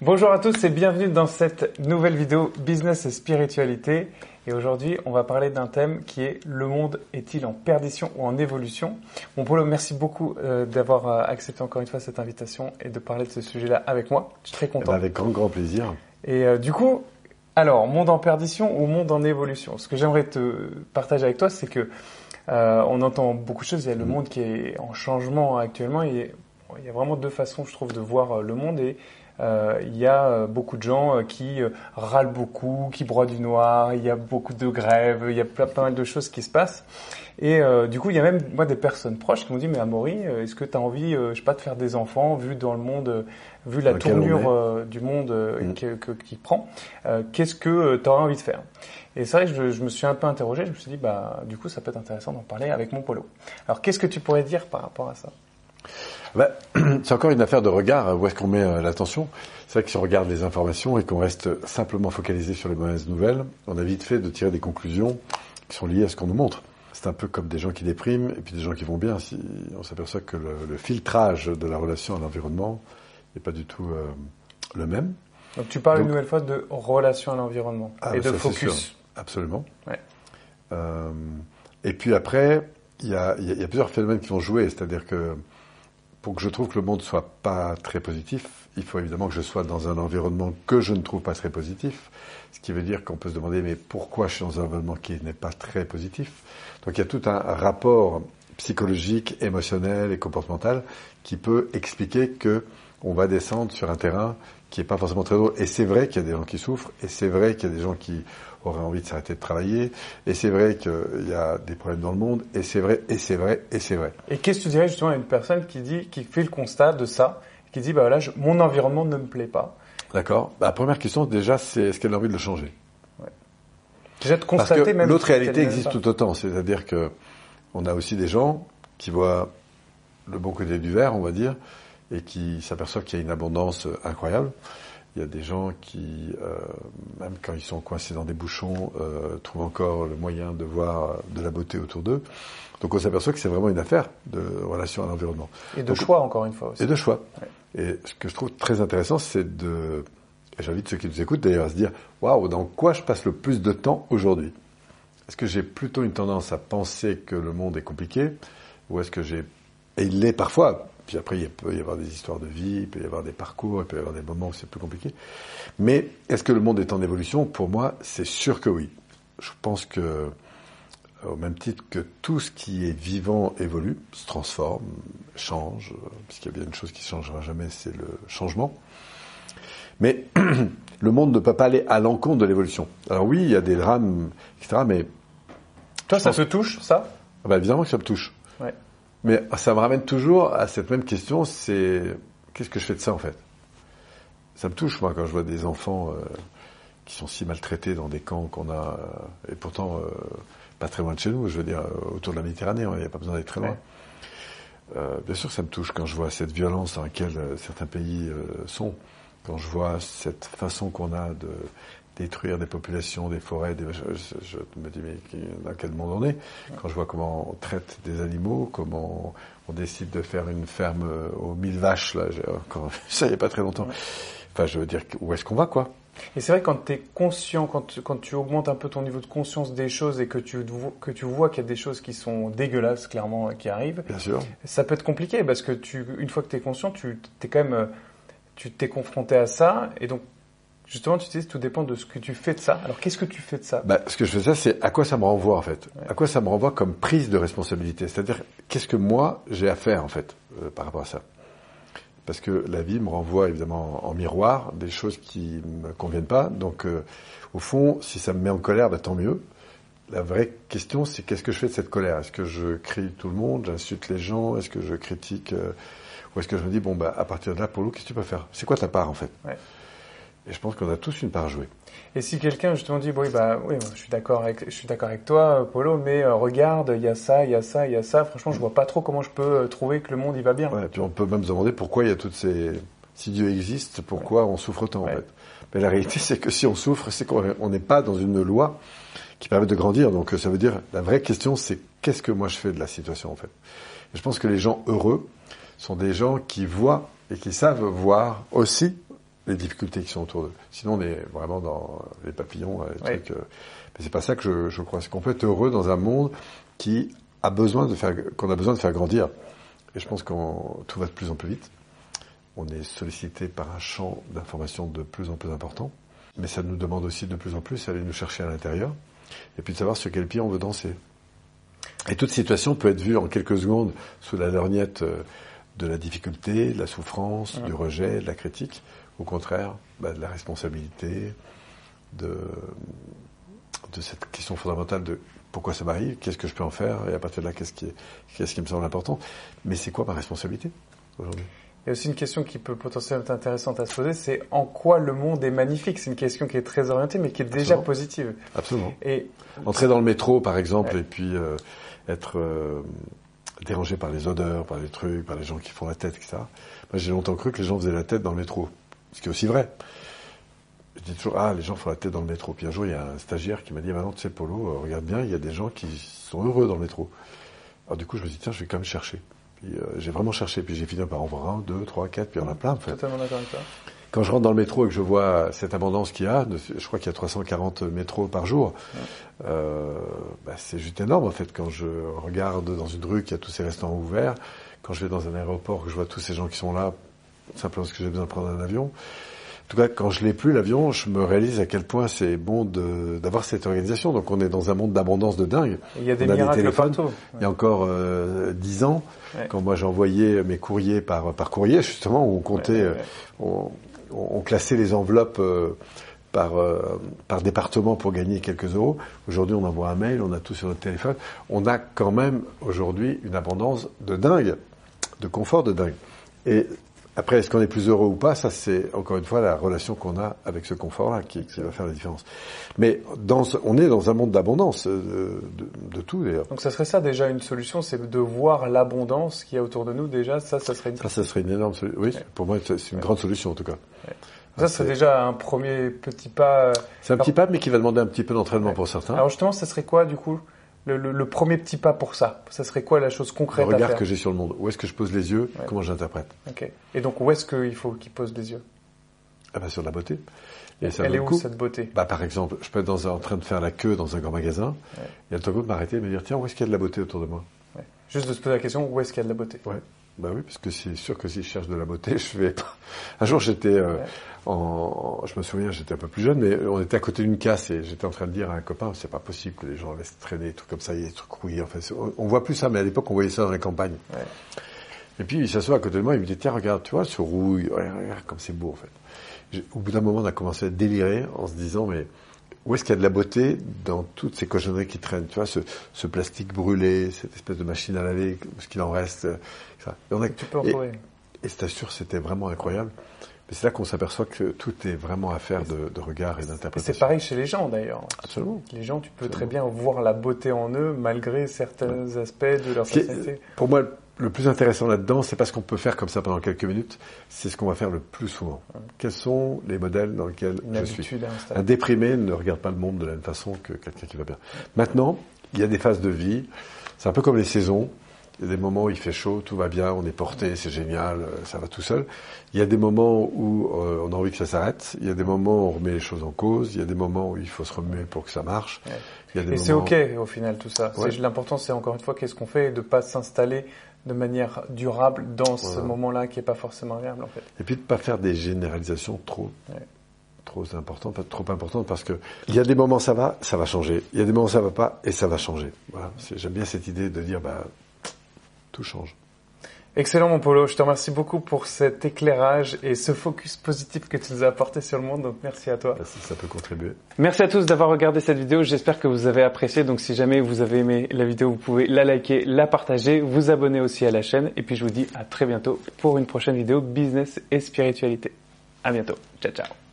Bonjour à tous et bienvenue dans cette nouvelle vidéo Business et Spiritualité. Et aujourd'hui, on va parler d'un thème qui est le monde est-il en perdition ou en évolution? Bon Polo, merci beaucoup euh, d'avoir euh, accepté encore une fois cette invitation et de parler de ce sujet-là avec moi. Je suis très content. Eh ben, avec grand grand plaisir. Et euh, du coup, alors, monde en perdition ou monde en évolution? Ce que j'aimerais te partager avec toi, c'est que on entend beaucoup de choses. Il y a le mm. monde qui est en changement actuellement. Et il y a vraiment deux façons, je trouve, de voir le monde. Et il y a euh, beaucoup de gens euh, qui râlent beaucoup, qui broient du noir, il y a beaucoup de grèves, il y a pas, mal de choses qui se passent. Et du coup, il y a même moi des personnes proches qui m'ont dit mais Amaury, est-ce que tu as envie, je sais pas, de faire des enfants vu dans le monde, vu la tournure du monde mm. qui prend, qu'est-ce que tu aurais envie de faire? Et c'est vrai que je, je, me suis un peu interrogé, je me suis dit bah du coup ça peut être intéressant d'en parler avec mon polo. Alors qu'est-ce que tu pourrais dire par rapport à ça? Bah, c'est encore une affaire de regard, où est-ce qu'on met euh, l'attention? C'est vrai que si on regarde les informations et qu'on reste simplement focalisé sur les mauvaises nouvelles, on a vite fait de tirer des conclusions qui sont liées à ce qu'on nous montre. C'est un peu comme des gens qui dépriment et puis des gens qui vont bien. Si on s'aperçoit que le, filtrage de la relation à l'environnement n'est pas du tout euh, le même. Donc tu parles une nouvelle fois de relation à l'environnement ah, et de focus. Absolument. Ouais. Euh, et puis après, il y a, y a, plusieurs phénomènes qui vont jouer, c'est-à-dire que pour que je trouve que le monde soit pas très positif, il faut évidemment que je sois dans un environnement que je ne trouve pas très positif. Ce qui veut dire qu'on peut se demander, mais pourquoi je suis dans un environnement qui n'est pas très positif? Donc il y a tout un rapport psychologique, émotionnel et comportemental qui peut expliquer que on va descendre sur un terrain qui n'est pas forcément très drôle. Et c'est vrai qu'il y a des gens qui souffrent, et c'est vrai qu'il y a des gens qui auraient envie de s'arrêter de travailler, et c'est vrai qu'il y a des problèmes dans le monde, et c'est vrai, et c'est vrai, et c'est vrai. Et qu'est-ce que tu dirais justement à une personne qui dit, qui fait le constat de ça, qui dit, bah voilà, mon environnement ne me plaît pas? D'accord. Bah, la première question, déjà, c'est est-ce qu'elle a envie de le changer? Ouais. Déjà de constater Parce que L'autre réalité existe tout autant, c'est-à-dire que on a aussi des gens qui voient le bon côté du verre, on va dire, et qui s'aperçoivent qu'il y a une abondance incroyable. Il y a des gens qui, euh, même quand ils sont coincés dans des bouchons, euh, trouvent encore le moyen de voir de la beauté autour d'eux. Donc on s'aperçoit que c'est vraiment une affaire de relation à l'environnement. Et de choix, encore une fois aussi. Et de choix. Et ce que je trouve très intéressant, c'est de... Et j'invite ceux qui nous écoutent d'ailleurs à se dire, waouh, dans quoi je passe le plus de temps aujourd'hui? Est-ce que j'ai plutôt une tendance à penser que le monde est compliqué Ou est-ce que j'ai... Et il l'est parfois, puis après, il peut y avoir des histoires de vie, il peut y avoir des parcours, il peut y avoir des moments où c'est plus compliqué. Mais est-ce que le monde est en évolution? Pour moi, c'est sûr que oui. Je pense que, au même titre que tout ce qui est vivant évolue, se transforme, change, puisqu'il y a bien une chose qui ne changera jamais, c'est le changement. Mais le monde ne peut pas aller à l'encontre de l'évolution. Alors oui, il y a des drames, etc., mais... Toi, ça se touche, ça? Ah bah, Évidemment que ça me touche. Mais ça me ramène toujours à cette même question, c'est qu'est-ce que je fais de ça en fait? Ça me touche moi quand je vois des enfants euh, qui sont si maltraités dans des camps qu'on a, euh, et pourtant euh, pas très loin de chez nous, je veux dire autour de la Méditerranée, il n'y a pas besoin d'être très loin. bien sûr ça me touche quand je vois cette violence dans laquelle certains pays sont, quand je vois cette façon qu'on a de détruire des populations, des forêts, des... Je, me dis, mais dans quel monde on est? Quand je vois comment on traite des animaux, comment on décide de faire une ferme euh, aux mille vaches, là, ça il n'y a pas très longtemps. Enfin, je veux dire, où est-ce qu'on va, quoi? Et c'est vrai quand tu es conscient, quand tu, quand tu augmentes un peu ton niveau de conscience des choses et que tu, que tu vois qu'il y a des choses qui sont dégueulasses, clairement, qui arrivent, Bien sûr. ça peut être compliqué parce que tu, une fois que tu es conscient, tu t'es quand même, euh, tu t'es confronté à ça et donc Justement, tu dis, tout dépend de ce que tu fais de ça. Alors, qu'est-ce que tu fais de ça? Bah, Ce que je fais de ça, c'est à quoi ça me renvoie, en fait. À quoi ça me renvoie comme prise de responsabilité? C'est-à-dire, qu'est-ce que moi, j'ai à faire, en fait, euh, par rapport à ça? Parce que la vie me renvoie, évidemment, en, miroir, des choses qui me conviennent pas. Donc, euh, au fond, si ça me met en colère, bah, tant mieux. La vraie question, c'est qu'est-ce que je fais de cette colère? Est-ce que je crie tout le monde, j'insulte les gens? Est-ce que je critique euh, Ou est-ce que je me dis, bon, bah, à partir de là, Polo, qu'est-ce que tu peux faire? C'est quoi ta part, en fait? Et je pense qu'on a tous une part à jouer. Et si quelqu'un justement dit, oui, bah, oui, je suis d'accord avec, je suis d'accord avec toi, Polo, mais euh, regarde, il y a ça, il y a ça, il y a ça. Franchement, je vois pas trop comment je peux euh, trouver que le monde il va bien. Ouais, et puis on peut même se demander pourquoi il y a toutes ces, si Dieu existe, pourquoi on souffre tant en fait. Mais la réalité, c'est que si on souffre, c'est qu'on n'est pas dans une loi qui permet de grandir. Donc ça veut dire, la vraie question, c'est qu'est-ce que moi je fais de la situation en fait? Et je pense que les gens heureux sont des gens qui voient et qui savent voir aussi les difficultés qui sont autour d'eux. Sinon, on est vraiment dans les papillons, les trucs. Euh, mais c'est pas ça que je, je crois. C'est qu'on peut être heureux dans un monde qui a besoin de faire, qu'on a besoin de faire grandir. Et je pense que tout va de plus en plus vite. On est sollicité par un champ d'information de plus en plus important. Mais ça nous demande aussi de plus en plus d'aller nous chercher à l'intérieur. Et puis de savoir sur quel pied on veut danser. Et toute situation peut être vue en quelques secondes sous la lorgnette euh, de la difficulté, de la souffrance, du rejet, de la critique. Au contraire, bah, de la responsabilité, de, de cette question fondamentale de pourquoi ça m'arrive, qu'est-ce que je peux en faire, et à partir de là, qu'est-ce qui, qu'est-ce qui me semble important. Mais c'est quoi ma responsabilité aujourd'hui? Il y a aussi une question qui peut potentiellement être intéressante à se poser, c'est en quoi le monde est magnifique? C'est une question qui est très orientée, mais qui est déjà positive. Absolument. Et entrer dans le métro, par exemple, et puis euh, être euh, dérangé par les odeurs, par les trucs, par les gens qui font la tête, etc. Moi, j'ai longtemps cru que les gens faisaient la tête dans le métro, ce qui est aussi vrai. Je dis toujours, ah, les gens font la tête dans le métro. Puis un jour, il y a un stagiaire qui m'a dit, maintenant, tu sais, Polo, euh, regarde bien, il y a des gens qui sont heureux dans le métro. Alors du coup, je me dis, tiens, je vais quand même chercher. Puis euh, j'ai vraiment cherché, puis j'ai fini par en voir un, deux, trois, quatre, puis il y en a plein, en fait. Totalement d'accord avec toi. Quand je rentre dans le métro et que je vois cette abondance qu'il y a, je crois qu'il y a 340 métros par jour, euh, bah, c'est juste énorme en fait. Quand je regarde dans une rue qu'il y a tous ces restaurants ouverts, quand je vais dans un aéroport, que je vois tous ces gens qui sont là, simplement parce que j'ai besoin de prendre un avion. En tout cas, quand je l'ai plus l'avion, je me réalise à quel point c'est bon d'avoir cette organisation. Donc, on est dans un monde d'abondance de dingue. Il y a des miracles partout. Il y a encore euh, dix ans, quand moi j'envoyais mes courriers par par courrier, justement, où on comptait, on, on, classait les enveloppes euh, par, euh, par département pour gagner quelques euros. Aujourd'hui, on envoie un mail, on a tout sur notre téléphone. On a quand même aujourd'hui une abondance de dingue, de confort de dingue. Et après, est-ce qu'on est plus heureux ou pas? Ça, c'est encore une fois la relation qu'on a avec ce confort-là qui, qui, va faire la différence. Mais dans, on est dans un monde d'abondance euh, de, de, tout d'ailleurs. Donc, ça serait ça déjà une solution, c'est de voir l'abondance qu'il y a autour de nous. Déjà, ça, ça serait une. Ça, ça serait une énorme solution. Oui, pour moi, c'est une grande solution en tout cas. Ça, c'est déjà un premier petit pas. Euh, c'est un petit pas, mais qui va demander un petit peu d'entraînement pour certains. Alors justement, ça serait quoi du coup? Le, premier petit pas pour ça. Ça serait quoi la chose concrète Le regard que j'ai sur le monde. Où est-ce que je pose les yeux Comment j'interprète. Et donc où est-ce qu'il faut qu'il pose les yeux Ah bah sur la beauté. Et ça Elle est où cette beauté? Bah, Par exemple, je peux être dans en train de faire la queue dans un grand magasin, et à tout coup de m'arrêter et me dire tiens, où est-ce qu'il y a de la beauté autour de moi? Juste de se poser la question où est-ce qu'il y a de la beauté? Ouais. Bah oui, parce que c'est sûr que si je cherche de la beauté, je vais. Un jour, j'étais euh, en, je me souviens, j'étais un peu plus jeune, mais on était à côté d'une casse et j'étais en train de dire à un copain, c'est pas possible que les gens laissent traîner des trucs comme ça, il y a des trucs rouillés. Enfin, on, voit plus ça, mais à l'époque, on voyait ça dans les campagnes. Ouais. Et puis, il s'assoit à côté de moi, il me dit, tiens, regarde, tu vois, ce rouille, regarde comme c'est beau, en fait. Au bout d'un moment, on a commencé à délirer en se disant, mais où est-ce qu'il y a de la beauté dans toutes ces cochonneries qui traînent Tu vois, ce, ce, plastique brûlé, cette espèce de machine à laver, ce qu'il en reste. Ça. Et, on a, tu peux en et, et c'est sûr, c'était vraiment incroyable. Mais c'est là qu'on s'aperçoit que tout est vraiment affaire de, de regard et d'interprétation. C'est pareil chez les gens d'ailleurs. Absolument. Les gens, tu peux très bien voir la beauté en eux malgré certains aspects de leur personnalité. Pour moi, le plus intéressant là-dedans, c'est pas ce qu'on peut faire comme ça pendant quelques minutes, c'est ce qu'on va faire le plus souvent. Quels sont les modèles dans lesquels je suis Un déprimé ne regarde pas le monde de la même façon que quelqu'un qui va bien. Maintenant, il y a des phases de vie. C'est un peu comme les saisons. Il y a des moments où il fait chaud, tout va bien, on est porté, c'est génial, euh, ça va tout seul. Il y a des moments où euh, on a envie que ça s'arrête. Il y a des moments où on remet les choses en cause. Il y a des moments où il faut se remuer pour que ça marche. Et c'est ok au final tout ça. L'important c'est encore une fois qu'est-ce qu'on fait et de pas s'installer de manière durable dans ce moment-là qui est pas forcément agréable en fait. Et puis de pas faire des généralisations trop trop importantes, pas trop importantes parce que il y a des moments ça va, ça va changer. Il y a des moments ça va pas et ça va changer. Voilà. J'aime bien cette idée de dire bah tout change. Excellent mon Polo, je te remercie beaucoup pour cet éclairage et ce focus positif que tu nous as apporté sur le monde, donc merci à toi. Merci, ça peut contribuer. Merci à tous d'avoir regardé cette vidéo, j'espère que vous avez apprécié, donc si jamais vous avez aimé la vidéo, vous pouvez la liker, la partager, vous abonner aussi à la chaîne, et puis je vous dis à très bientôt pour une prochaine vidéo business et spiritualité. À bientôt, ciao ciao